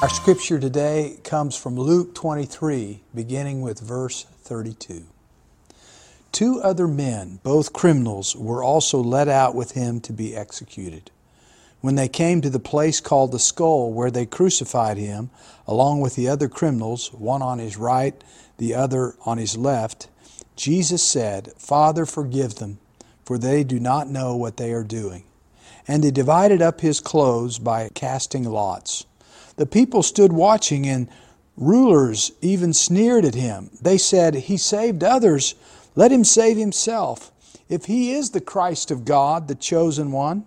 Our scripture today comes from Luke 23, beginning with verse 32. Two other men, both criminals, were also led out with him to be executed. When they came to the place called the skull, where they crucified him, along with the other criminals, one on his right, the other on his left, Jesus said, Father, forgive them, for they do not know what they are doing. And they divided up his clothes by casting lots. The people stood watching, and rulers even sneered at him. They said, He saved others, let him save himself. If he is the Christ of God, the chosen one.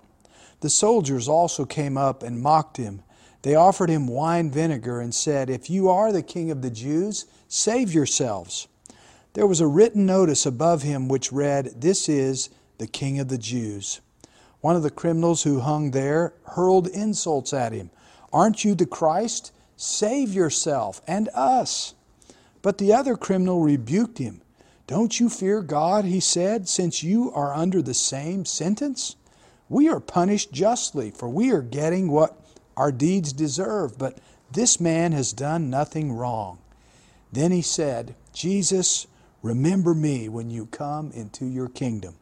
The soldiers also came up and mocked him. They offered him wine vinegar and said, If you are the king of the Jews, save yourselves. There was a written notice above him which read, This is the king of the Jews. One of the criminals who hung there hurled insults at him. Aren't you the Christ? Save yourself and us. But the other criminal rebuked him. Don't you fear God, he said, since you are under the same sentence? We are punished justly, for we are getting what our deeds deserve, but this man has done nothing wrong. Then he said, Jesus, remember me when you come into your kingdom.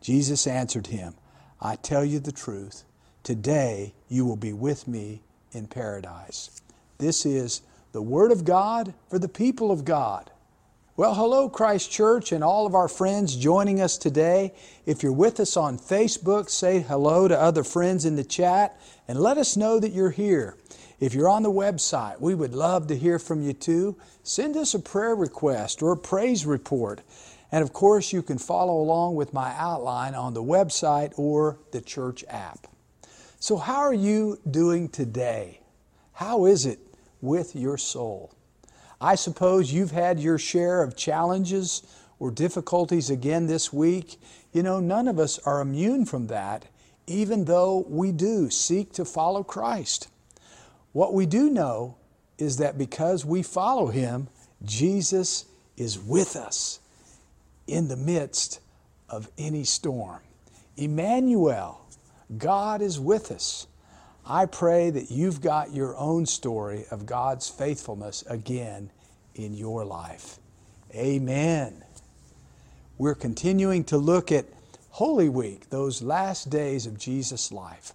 Jesus answered him, I tell you the truth. Today you will be with me in paradise. This is the Word of God for the people of God. Well, hello, Christ Church, and all of our friends joining us today. If you're with us on Facebook, say hello to other friends in the chat and let us know that you're here. If you're on the website, we would love to hear from you too. Send us a prayer request or a praise report. And of course, you can follow along with my outline on the website or the church app. So, how are you doing today? How is it with your soul? I suppose you've had your share of challenges or difficulties again this week. You know, none of us are immune from that, even though we do seek to follow Christ. What we do know is that because we follow Him, Jesus is with us in the midst of any storm. Emmanuel, God is with us. I pray that you've got your own story of God's faithfulness again in your life. Amen. We're continuing to look at Holy Week, those last days of Jesus' life.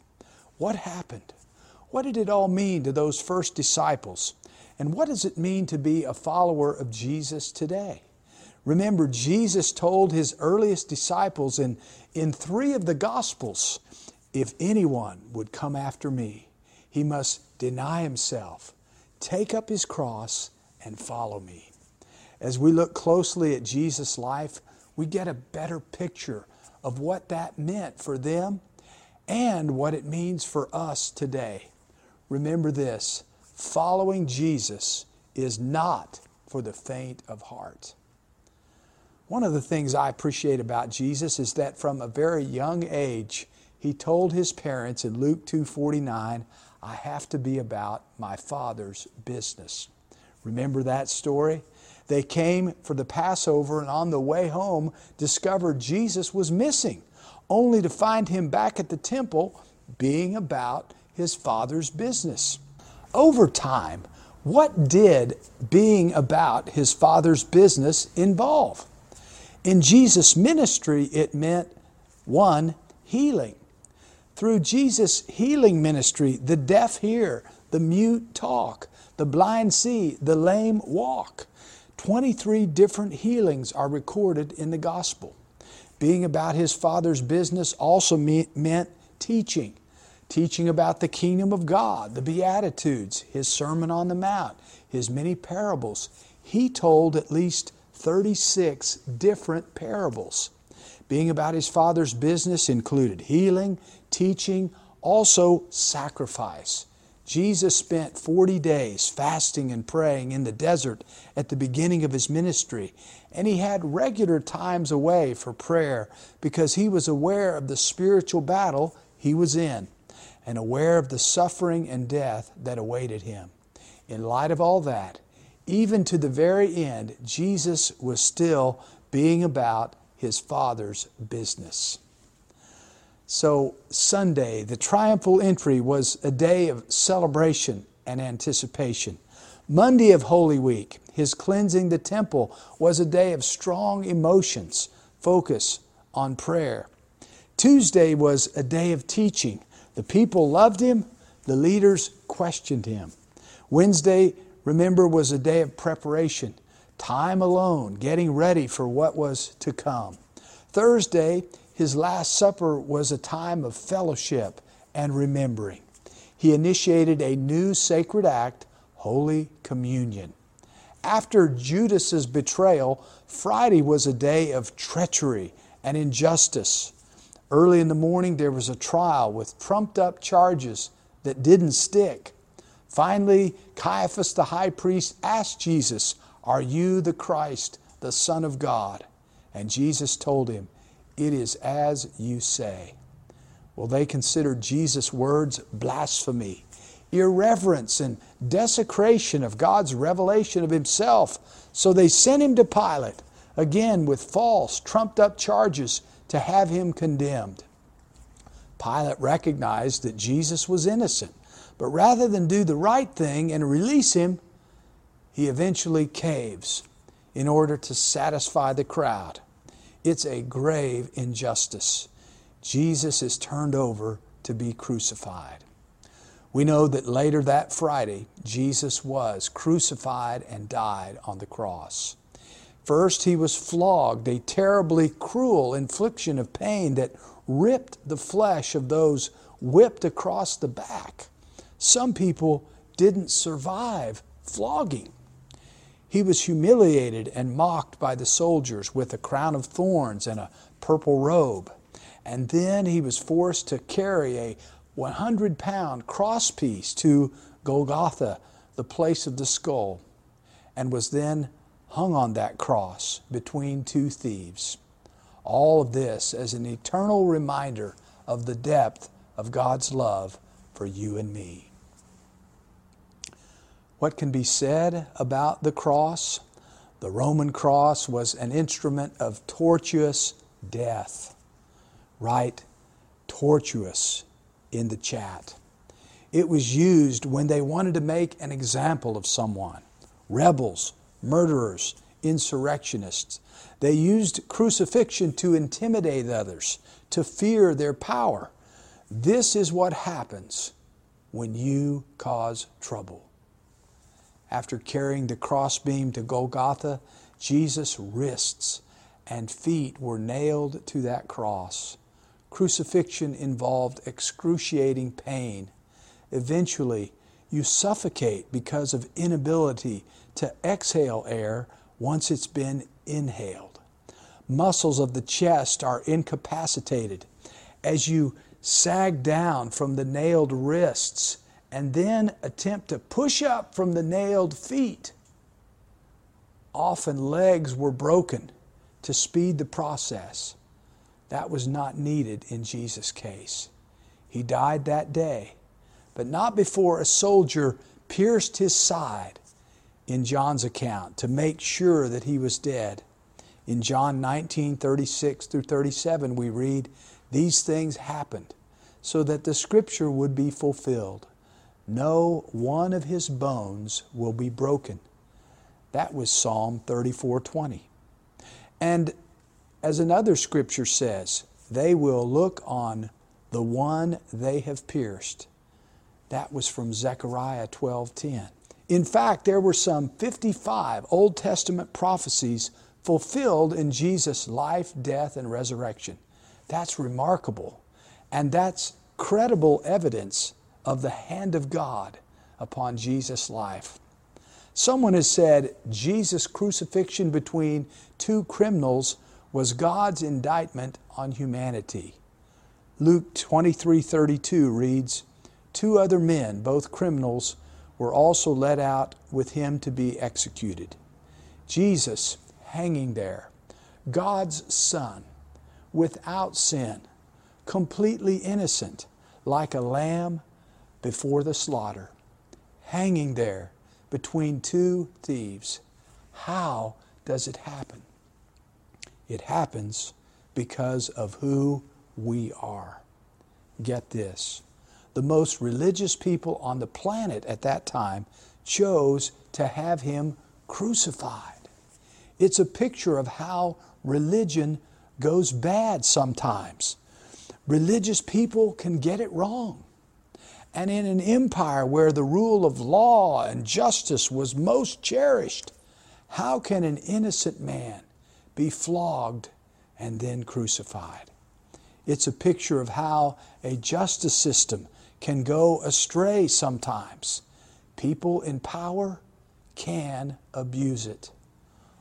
What happened? What did it all mean to those first disciples? And what does it mean to be a follower of Jesus today? Remember, Jesus told his earliest disciples in, in three of the Gospels if anyone would come after me, he must deny himself, take up his cross, and follow me. As we look closely at Jesus' life, we get a better picture of what that meant for them and what it means for us today. Remember this following Jesus is not for the faint of heart. One of the things I appreciate about Jesus is that from a very young age, he told his parents in Luke 2:49, "I have to be about my Father's business." Remember that story? They came for the Passover and on the way home discovered Jesus was missing, only to find him back at the temple being about his Father's business. Over time, what did being about his Father's business involve? In Jesus' ministry, it meant one, healing. Through Jesus' healing ministry, the deaf hear, the mute talk, the blind see, the lame walk. 23 different healings are recorded in the gospel. Being about his Father's business also meant teaching. Teaching about the kingdom of God, the Beatitudes, his Sermon on the Mount, his many parables. He told at least 36 different parables. Being about his Father's business included healing, teaching, also sacrifice. Jesus spent 40 days fasting and praying in the desert at the beginning of his ministry, and he had regular times away for prayer because he was aware of the spiritual battle he was in and aware of the suffering and death that awaited him. In light of all that, even to the very end, Jesus was still being about his Father's business. So, Sunday, the triumphal entry was a day of celebration and anticipation. Monday of Holy Week, his cleansing the temple, was a day of strong emotions, focus on prayer. Tuesday was a day of teaching. The people loved him, the leaders questioned him. Wednesday, remember, was a day of preparation, time alone, getting ready for what was to come. Thursday, his Last Supper was a time of fellowship and remembering. He initiated a new sacred act, Holy Communion. After Judas's betrayal, Friday was a day of treachery and injustice. Early in the morning, there was a trial with trumped up charges that didn't stick. Finally, Caiaphas the high priest asked Jesus, Are you the Christ, the Son of God? And Jesus told him, It is as you say. Well, they considered Jesus' words blasphemy, irreverence, and desecration of God's revelation of Himself. So they sent him to Pilate, again with false, trumped up charges to have him condemned. Pilate recognized that Jesus was innocent, but rather than do the right thing and release him, he eventually caves in order to satisfy the crowd. It's a grave injustice. Jesus is turned over to be crucified. We know that later that Friday, Jesus was crucified and died on the cross. First, he was flogged, a terribly cruel infliction of pain that ripped the flesh of those whipped across the back. Some people didn't survive flogging. He was humiliated and mocked by the soldiers with a crown of thorns and a purple robe. And then he was forced to carry a 100 pound crosspiece to Golgotha, the place of the skull, and was then hung on that cross between two thieves. All of this as an eternal reminder of the depth of God's love for you and me. What can be said about the cross? The Roman cross was an instrument of tortuous death. Right, tortuous in the chat. It was used when they wanted to make an example of someone. Rebels, murderers, insurrectionists. They used crucifixion to intimidate others, to fear their power. This is what happens when you cause trouble. After carrying the crossbeam to Golgotha, Jesus' wrists and feet were nailed to that cross. Crucifixion involved excruciating pain. Eventually, you suffocate because of inability to exhale air once it's been inhaled. Muscles of the chest are incapacitated as you sag down from the nailed wrists and then attempt to push up from the nailed feet. Often legs were broken to speed the process. That was not needed in Jesus' case. He died that day, but not before a soldier pierced his side in John's account to make sure that he was dead. In John 19, 36 through 37, we read, These things happened so that the scripture would be fulfilled. No one of his bones will be broken. That was Psalm 34 20. And as another scripture says, they will look on the one they have pierced. That was from Zechariah 12:10. In fact, there were some 55 Old Testament prophecies fulfilled in Jesus' life, death, and resurrection. That's remarkable. And that's credible evidence of the hand of God upon Jesus' life. Someone has said Jesus' crucifixion between two criminals was God's indictment on humanity. Luke 23:32 reads, Two other men, both criminals, were also led out with him to be executed. Jesus hanging there, God's Son, without sin, completely innocent, like a lamb before the slaughter, hanging there between two thieves. How does it happen? It happens because of who we are. Get this the most religious people on the planet at that time chose to have him crucified. It's a picture of how religion goes bad sometimes. Religious people can get it wrong. And in an empire where the rule of law and justice was most cherished, how can an innocent man be flogged and then crucified? It's a picture of how a justice system can go astray sometimes. People in power can abuse it.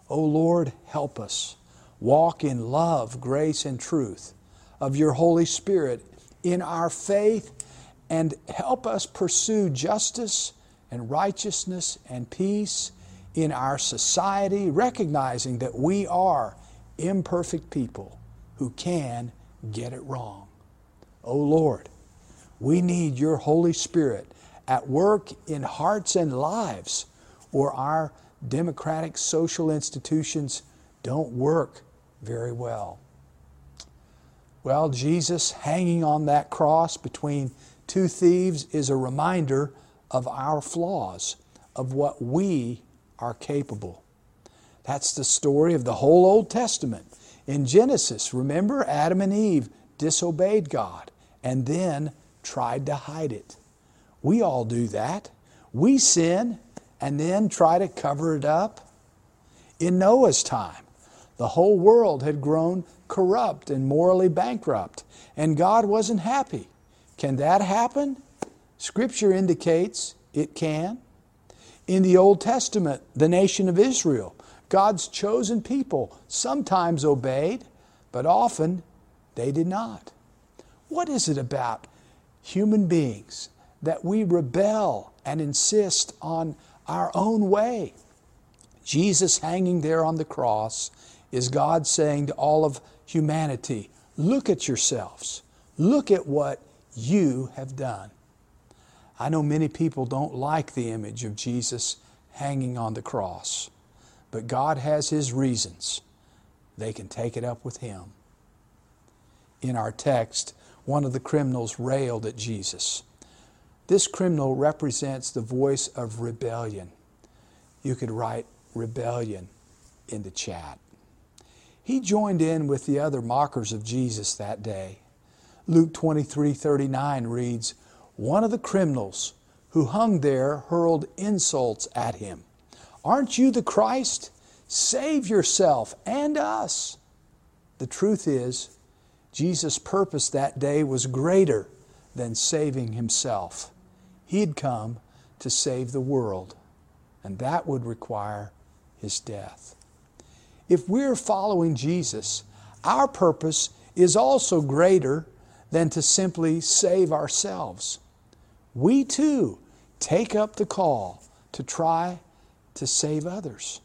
O oh Lord, help us walk in love, grace, and truth of your Holy Spirit in our faith and help us pursue justice and righteousness and peace in our society, recognizing that we are imperfect people who can get it wrong. Oh Lord, we need your Holy Spirit at work in hearts and lives, or our democratic social institutions don't work very well. Well, Jesus hanging on that cross between two thieves is a reminder of our flaws, of what we are capable. That's the story of the whole Old Testament. In Genesis, remember Adam and Eve disobeyed God and then tried to hide it. We all do that. We sin and then try to cover it up. In Noah's time, the whole world had grown corrupt and morally bankrupt, and God wasn't happy. Can that happen? Scripture indicates it can. In the Old Testament, the nation of Israel, God's chosen people, sometimes obeyed, but often they did not. What is it about human beings that we rebel and insist on our own way? Jesus hanging there on the cross is God saying to all of humanity, Look at yourselves. Look at what you have done. I know many people don't like the image of Jesus hanging on the cross, but God has His reasons. They can take it up with Him. In our text, one of the criminals railed at Jesus. This criminal represents the voice of rebellion. You could write rebellion in the chat. He joined in with the other mockers of Jesus that day. Luke 23 39 reads, One of the criminals who hung there hurled insults at him. Aren't you the Christ? Save yourself and us. The truth is, Jesus' purpose that day was greater than saving himself. He had come to save the world, and that would require his death. If we're following Jesus, our purpose is also greater than to simply save ourselves. We too take up the call to try to save others.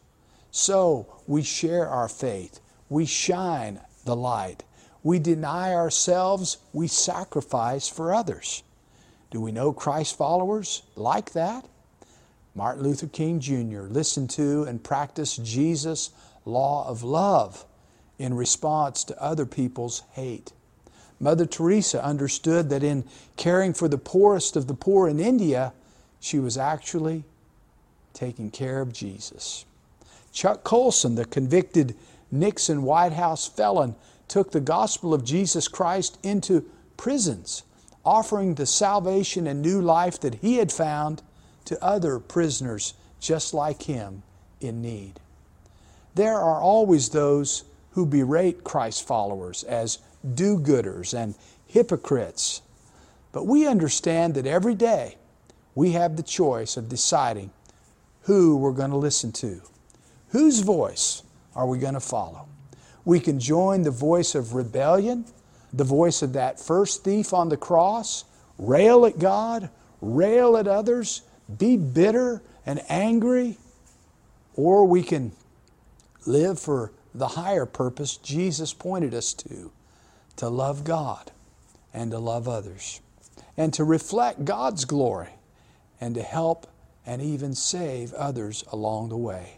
So we share our faith, we shine the light, we deny ourselves, we sacrifice for others. Do we know Christ followers like that? Martin Luther King Jr. listened to and practiced Jesus' law of love in response to other people's hate. Mother Teresa understood that in caring for the poorest of the poor in India, she was actually taking care of Jesus. Chuck Colson, the convicted Nixon White House felon, took the gospel of Jesus Christ into prisons, offering the salvation and new life that he had found to other prisoners just like him in need. There are always those who berate Christ's followers as do gooders and hypocrites. But we understand that every day we have the choice of deciding who we're going to listen to. Whose voice are we going to follow? We can join the voice of rebellion, the voice of that first thief on the cross, rail at God, rail at others, be bitter and angry, or we can live for the higher purpose Jesus pointed us to to love God and to love others, and to reflect God's glory and to help and even save others along the way.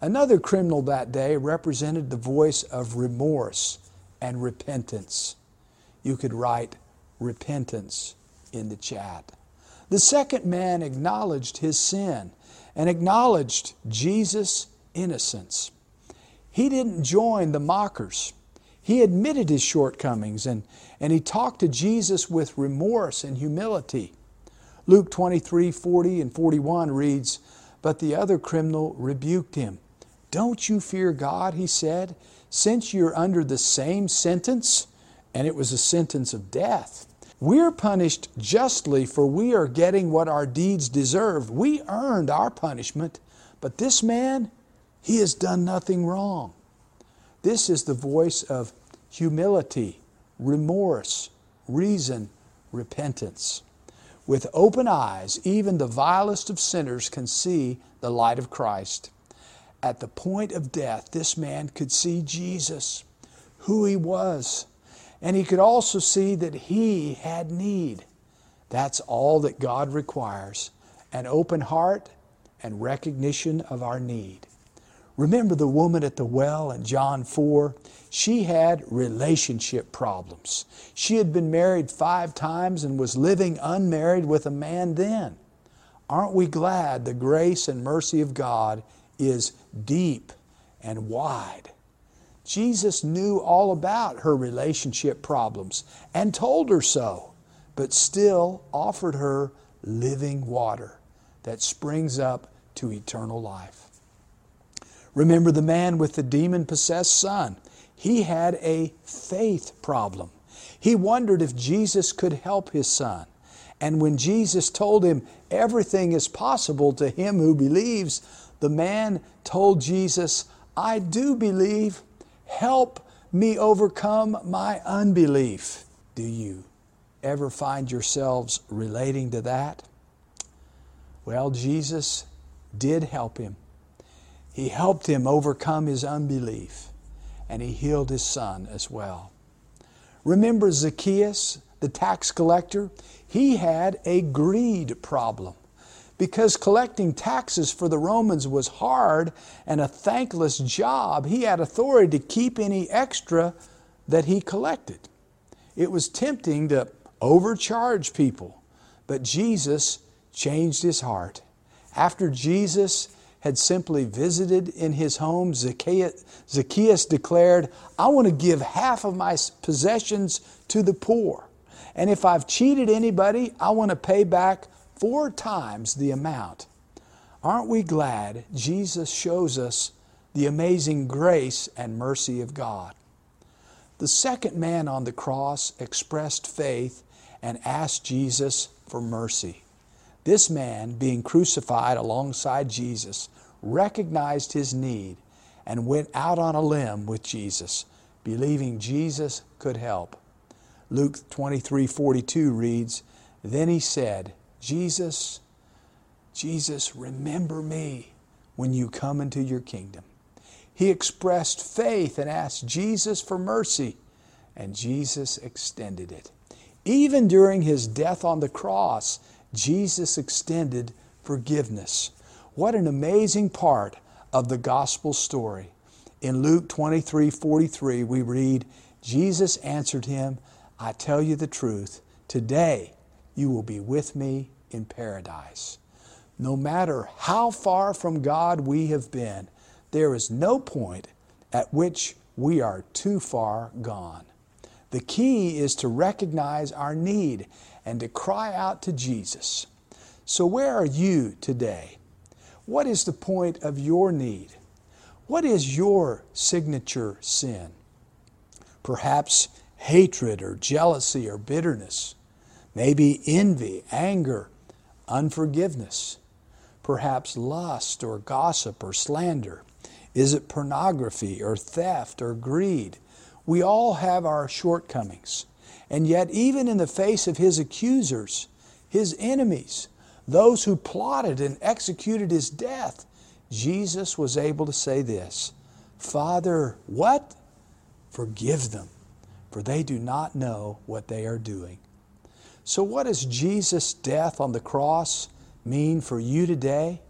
Another criminal that day represented the voice of remorse and repentance. You could write repentance in the chat. The second man acknowledged his sin and acknowledged Jesus' innocence. He didn't join the mockers. He admitted his shortcomings and, and he talked to Jesus with remorse and humility. Luke 23 40 and 41 reads, But the other criminal rebuked him. Don't you fear God, he said, since you're under the same sentence, and it was a sentence of death. We're punished justly, for we are getting what our deeds deserve. We earned our punishment, but this man, he has done nothing wrong. This is the voice of humility, remorse, reason, repentance. With open eyes, even the vilest of sinners can see the light of Christ. At the point of death, this man could see Jesus, who he was, and he could also see that he had need. That's all that God requires an open heart and recognition of our need. Remember the woman at the well in John 4? She had relationship problems. She had been married five times and was living unmarried with a man then. Aren't we glad the grace and mercy of God is deep and wide? Jesus knew all about her relationship problems and told her so, but still offered her living water that springs up to eternal life. Remember the man with the demon possessed son. He had a faith problem. He wondered if Jesus could help his son. And when Jesus told him everything is possible to him who believes, the man told Jesus, I do believe. Help me overcome my unbelief. Do you ever find yourselves relating to that? Well, Jesus did help him. He helped him overcome his unbelief, and he healed his son as well. Remember Zacchaeus, the tax collector? He had a greed problem. Because collecting taxes for the Romans was hard and a thankless job, he had authority to keep any extra that he collected. It was tempting to overcharge people, but Jesus changed his heart. After Jesus had simply visited in his home, Zacchaeus, Zacchaeus declared, I want to give half of my possessions to the poor. And if I've cheated anybody, I want to pay back four times the amount. Aren't we glad Jesus shows us the amazing grace and mercy of God? The second man on the cross expressed faith and asked Jesus for mercy. This man, being crucified alongside Jesus, recognized his need and went out on a limb with Jesus, believing Jesus could help. Luke 23 42 reads, Then he said, Jesus, Jesus, remember me when you come into your kingdom. He expressed faith and asked Jesus for mercy, and Jesus extended it. Even during his death on the cross, Jesus extended forgiveness. What an amazing part of the gospel story. In Luke 23 43, we read, Jesus answered him, I tell you the truth, today you will be with me in paradise. No matter how far from God we have been, there is no point at which we are too far gone. The key is to recognize our need and to cry out to Jesus. So, where are you today? What is the point of your need? What is your signature sin? Perhaps hatred or jealousy or bitterness, maybe envy, anger, unforgiveness, perhaps lust or gossip or slander. Is it pornography or theft or greed? We all have our shortcomings. And yet, even in the face of his accusers, his enemies, those who plotted and executed his death, Jesus was able to say this Father, what? Forgive them, for they do not know what they are doing. So, what does Jesus' death on the cross mean for you today?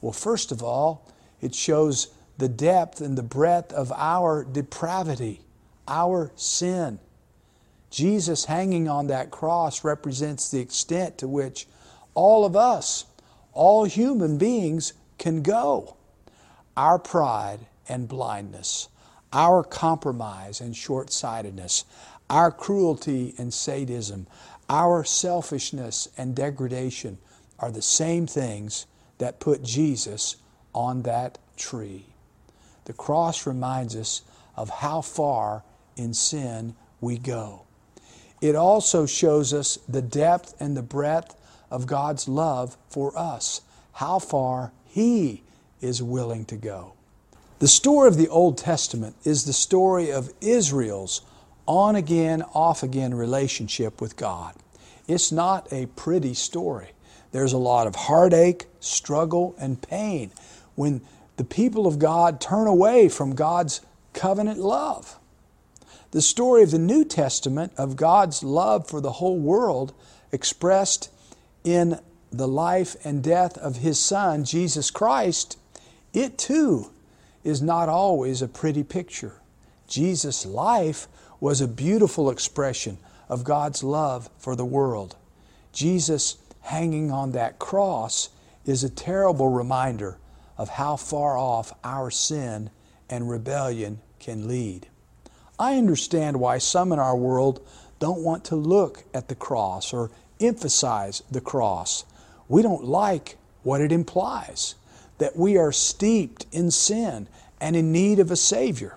Well, first of all, it shows the depth and the breadth of our depravity, our sin. Jesus hanging on that cross represents the extent to which all of us, all human beings, can go. Our pride and blindness, our compromise and short sightedness, our cruelty and sadism, our selfishness and degradation are the same things that put Jesus on that tree. The cross reminds us of how far in sin we go. It also shows us the depth and the breadth of God's love for us, how far He is willing to go. The story of the Old Testament is the story of Israel's on again, off again relationship with God. It's not a pretty story. There's a lot of heartache, struggle, and pain when the people of God turn away from God's covenant love. The story of the New Testament of God's love for the whole world expressed in the life and death of His Son, Jesus Christ, it too is not always a pretty picture. Jesus' life was a beautiful expression of God's love for the world. Jesus hanging on that cross is a terrible reminder of how far off our sin and rebellion can lead. I understand why some in our world don't want to look at the cross or emphasize the cross. We don't like what it implies that we are steeped in sin and in need of a Savior.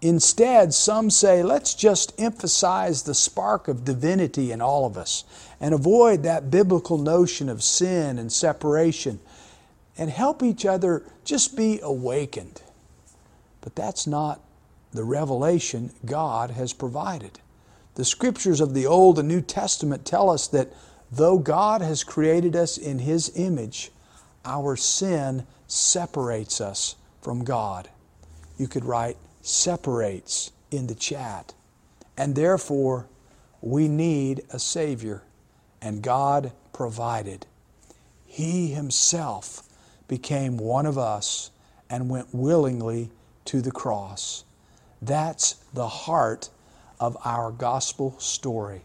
Instead, some say, let's just emphasize the spark of divinity in all of us and avoid that biblical notion of sin and separation and help each other just be awakened. But that's not the revelation God has provided. The scriptures of the Old and New Testament tell us that though God has created us in His image, our sin separates us from God. You could write separates in the chat. And therefore, we need a Savior, and God provided. He Himself became one of us and went willingly to the cross. That's the heart of our gospel story.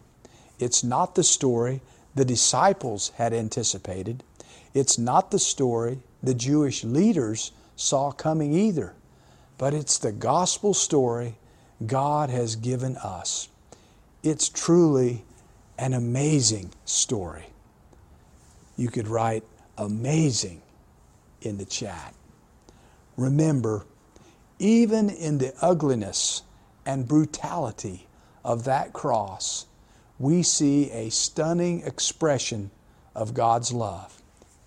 It's not the story the disciples had anticipated. It's not the story the Jewish leaders saw coming either. But it's the gospel story God has given us. It's truly an amazing story. You could write amazing in the chat. Remember, even in the ugliness and brutality of that cross, we see a stunning expression of God's love.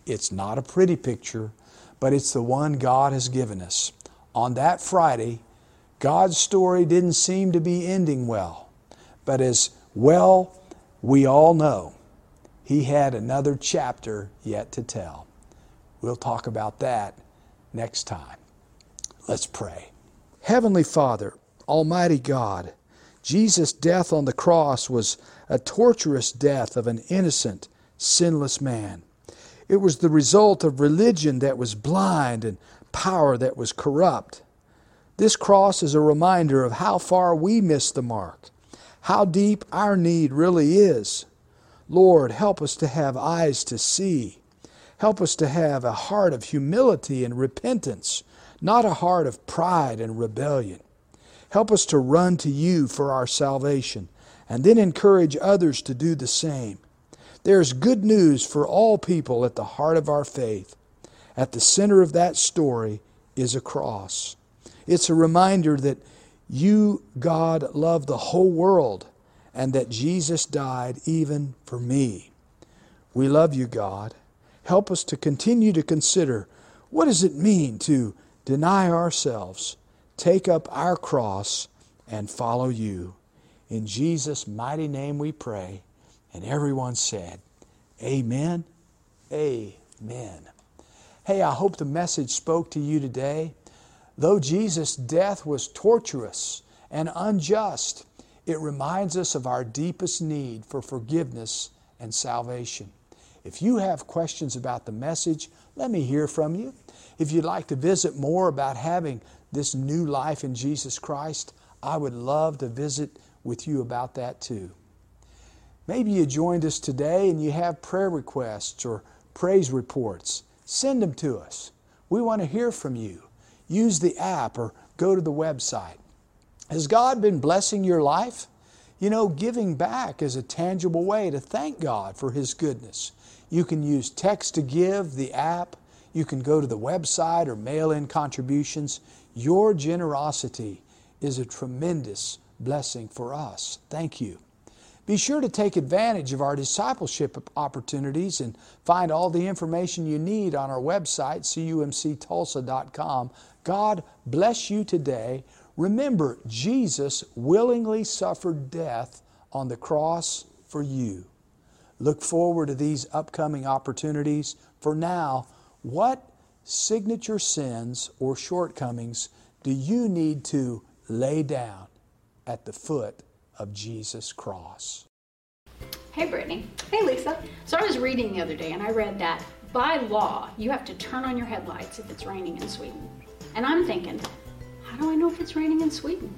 It's not a pretty picture, but it's the one God has given us. On that Friday, God's story didn't seem to be ending well, but as well we all know, He had another chapter yet to tell. We'll talk about that next time. Let's pray. Heavenly Father, Almighty God, Jesus' death on the cross was a torturous death of an innocent, sinless man. It was the result of religion that was blind and power that was corrupt. This cross is a reminder of how far we miss the mark, how deep our need really is. Lord, help us to have eyes to see. Help us to have a heart of humility and repentance not a heart of pride and rebellion. Help us to run to you for our salvation and then encourage others to do the same. There is good news for all people at the heart of our faith. At the center of that story is a cross. It's a reminder that you, God, love the whole world and that Jesus died even for me. We love you, God. Help us to continue to consider what does it mean to deny ourselves, take up our cross, and follow you. In Jesus' mighty name we pray. And everyone said, Amen. Amen. Hey, I hope the message spoke to you today. Though Jesus' death was torturous and unjust, it reminds us of our deepest need for forgiveness and salvation. If you have questions about the message, let me hear from you. If you'd like to visit more about having this new life in Jesus Christ, I would love to visit with you about that too. Maybe you joined us today and you have prayer requests or praise reports. Send them to us. We want to hear from you. Use the app or go to the website. Has God been blessing your life? You know, giving back is a tangible way to thank God for His goodness. You can use text to give, the app. You can go to the website or mail in contributions. Your generosity is a tremendous blessing for us. Thank you. Be sure to take advantage of our discipleship opportunities and find all the information you need on our website, cumctulsa.com. God bless you today. Remember, Jesus willingly suffered death on the cross for you. Look forward to these upcoming opportunities. For now, what signature sins or shortcomings do you need to lay down at the foot of Jesus' cross. Hey, Brittany. Hey, Lisa. So I was reading the other day and I read that by law, you have to turn on your headlights if it's raining in Sweden. And I'm thinking, how do I know if it's raining in Sweden?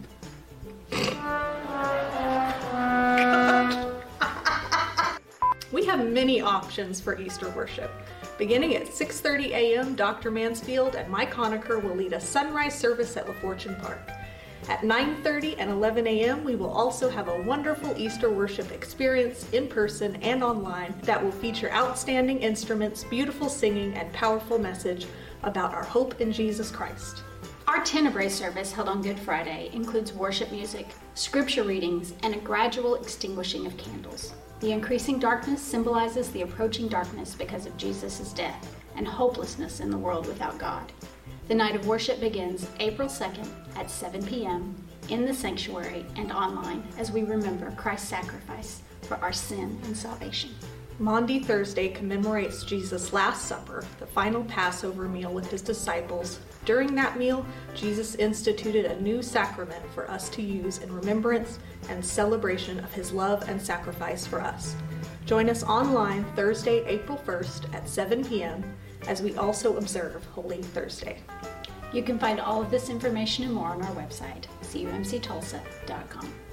We have many options for Easter worship. Beginning at 6:30 a.m., Dr. Mansfield and Mike Honaker will lead a sunrise service at La Fortune Park. At 9:30 and 11 a.m., we will also have a wonderful Easter worship experience in person and online that will feature outstanding instruments, beautiful singing, and powerful message about our hope in Jesus Christ. Our Tenebrae service held on Good Friday includes worship music, scripture readings, and a gradual extinguishing of candles. The increasing darkness symbolizes the approaching darkness because of Jesus' death and hopelessness in the world without God. The night of worship begins April 2nd at 7 p.m. in the sanctuary and online as we remember Christ's sacrifice for our sin and salvation. Maundy Thursday commemorates Jesus' Last Supper, the final Passover meal with his disciples. During that meal, Jesus instituted a new sacrament for us to use in remembrance and celebration of his love and sacrifice for us. Join us online Thursday, April 1st at 7 p.m as we also observe Holy Thursday. You can find all of this information and more on our website, cumctulsa.com.